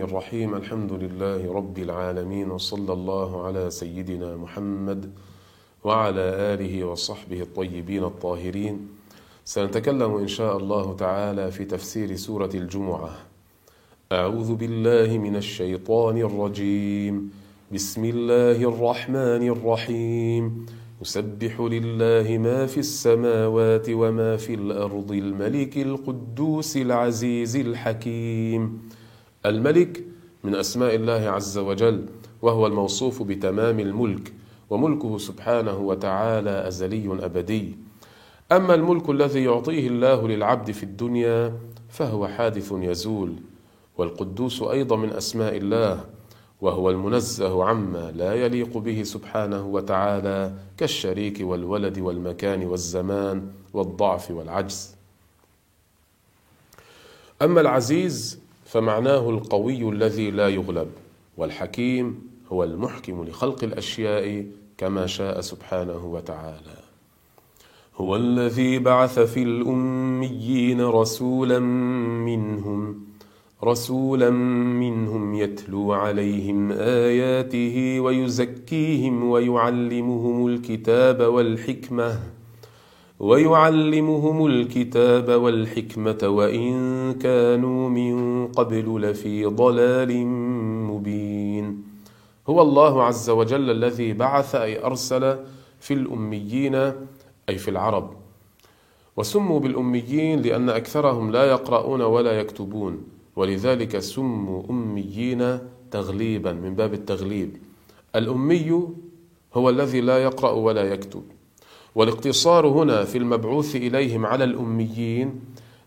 الرحيم. الحمد لله رب العالمين وصلى الله على سيدنا محمد وعلى آله وصحبه الطيبين الطاهرين. سنتكلم إن شاء الله تعالى في تفسير سورة الجمعة. أعوذ بالله من الشيطان الرجيم. بسم الله الرحمن الرحيم. يسبح لله ما في السماوات وما في الأرض الملك القدوس العزيز الحكيم. الملك من أسماء الله عز وجل وهو الموصوف بتمام الملك وملكه سبحانه وتعالى أزلي أبدي. أما الملك الذي يعطيه الله للعبد في الدنيا فهو حادث يزول والقدوس أيضا من أسماء الله. وهو المنزه عما لا يليق به سبحانه وتعالى كالشريك والولد والمكان والزمان والضعف والعجز. أما العزيز فمعناه القوي الذي لا يغلب والحكيم هو المحكم لخلق الأشياء كما شاء سبحانه وتعالى. هو الذي بعث في الأميين رسولا منهم رسولا منهم يتلو عليهم آياته ويزكيهم ويعلمهم الكتاب والحكمة ويعلمهم الكتاب والحكمة وإن كانوا من قبل لفي ضلال مبين. هو الله عز وجل الذي بعث أي أرسل في الأميين أي في العرب. وسموا بالأميين لأن أكثرهم لا يقرؤون ولا يكتبون. ولذلك سموا أميين تغليبا من باب التغليب. الأمي هو الذي لا يقرأ ولا يكتب. والاقتصار هنا في المبعوث إليهم على الأميين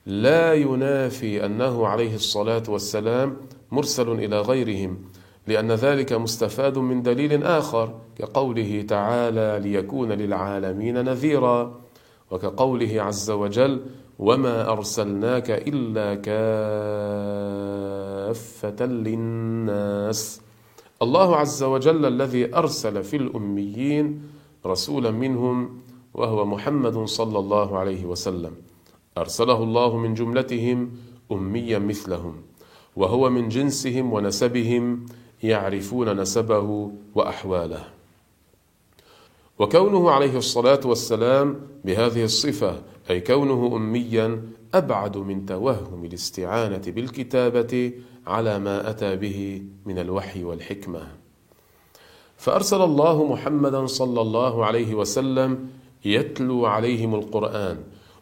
لا ينافي أنه عليه الصلاة والسلام مرسل إلى غيرهم لأن ذلك مستفاد من دليل آخر كقوله تعالى ليكون للعالمين نذيرا. وكقوله عز وجل وما أرسلناك إلا كافة للناس الله عز وجل الذي أرسل في الأميين رسولا منهم وهو محمد صلى الله عليه وسلم. أرسله الله من جملتهم أميا مثلهم وهو من جنسهم ونسبهم يعرفون نسبه وأحواله. وكونه عليه الصلاة والسلام بهذه الصفة أي كونه أميا أبعد من توهم الاستعانة بالكتابة على ما أتى به من الوحي والحكمة. فأرسل الله محمدا صلى الله عليه وسلم يتلو عليهم القرآن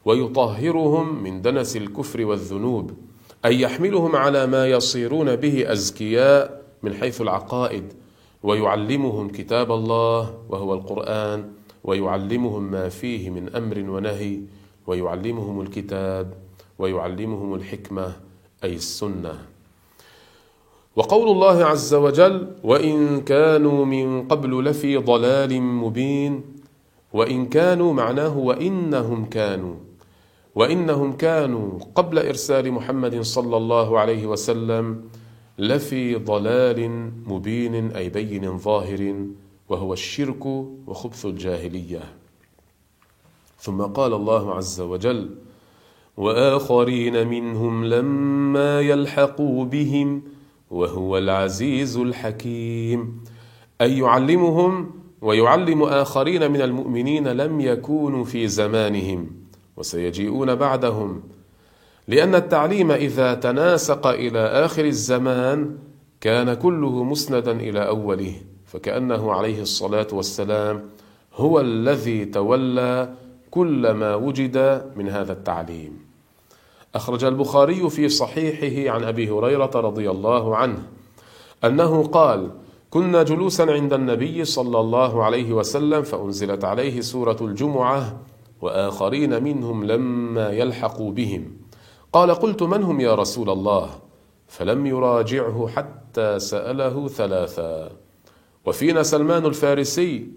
ويطهرهم من دنس الكفر والذنوب أي يحملهم على ما يصيرون به أزكياء من حيث العقائد ويعلمهم كتاب الله وهو القرآن ويعلمهم ما فيه من أمر ونهي ويعلمهم الكتاب ويعلمهم الحكمة أي السنة. وقول الله عز وجل وإن كانوا من قبل لفي ضلال مبين وإن كانوا معناه وإنهم كانوا وإنهم كانوا قبل إرسال محمد صلى الله عليه وسلم لفي ضلال مبين أي بين ظاهر وهو الشرك وخبث الجاهلية. ثم قال الله عز وجل وآخرين منهم لما يلحقوا بهم وهو العزيز الحكيم. أي يعلمهم ويعلم آخرين من المؤمنين لم يكونوا في زمانهم وسيجيئون بعدهم لأن التعليم إذا تناسق إلى آخر الزمان كان كله مسندا إلى أوله فكأنه عليه الصلاة والسلام هو الذي تولى كل ما وجد من هذا التعليم. أخرج البخاري في صحيحه عن أبي هريرة رضي الله عنه أنه قال: كنا جلوسا عند النبي صلى الله عليه وسلم فأنزلت عليه سورة الجمعة وآخرين منهم لما يلحقوا بهم. قال قلت من هم يا رسول الله؟ فلم يراجعه حتى سأله ثلاثا. وفينا سلمان الفارسي.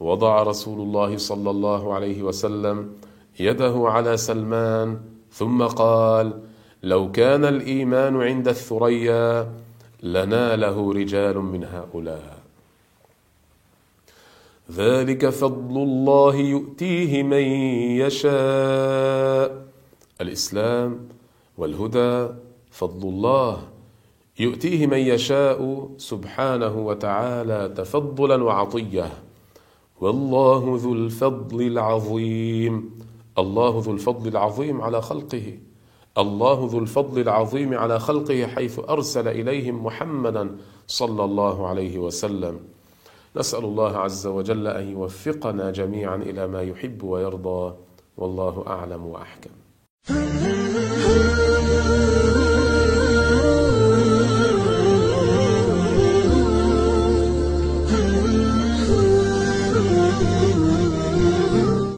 وضع رسول الله صلى الله عليه وسلم يده على سلمان ثم قال لو كان الإيمان عند الثريا لناله رجال من هؤلاء. ذلك فضل الله يؤتيه من يشاء. الإسلام والهدى فضل الله. يؤتيه من يشاء سبحانه وتعالى تفضلا وعطيه والله ذو الفضل العظيم. الله ذو الفضل العظيم على خلقه. الله ذو الفضل العظيم على خلقه حيث أرسل إليهم محمدا صلى الله عليه وسلم. نسأل الله عز وجل أن يوفقنا جميعا إلى ما يحب ويرضى. والله أعلم وأحكم. Mm-hmm.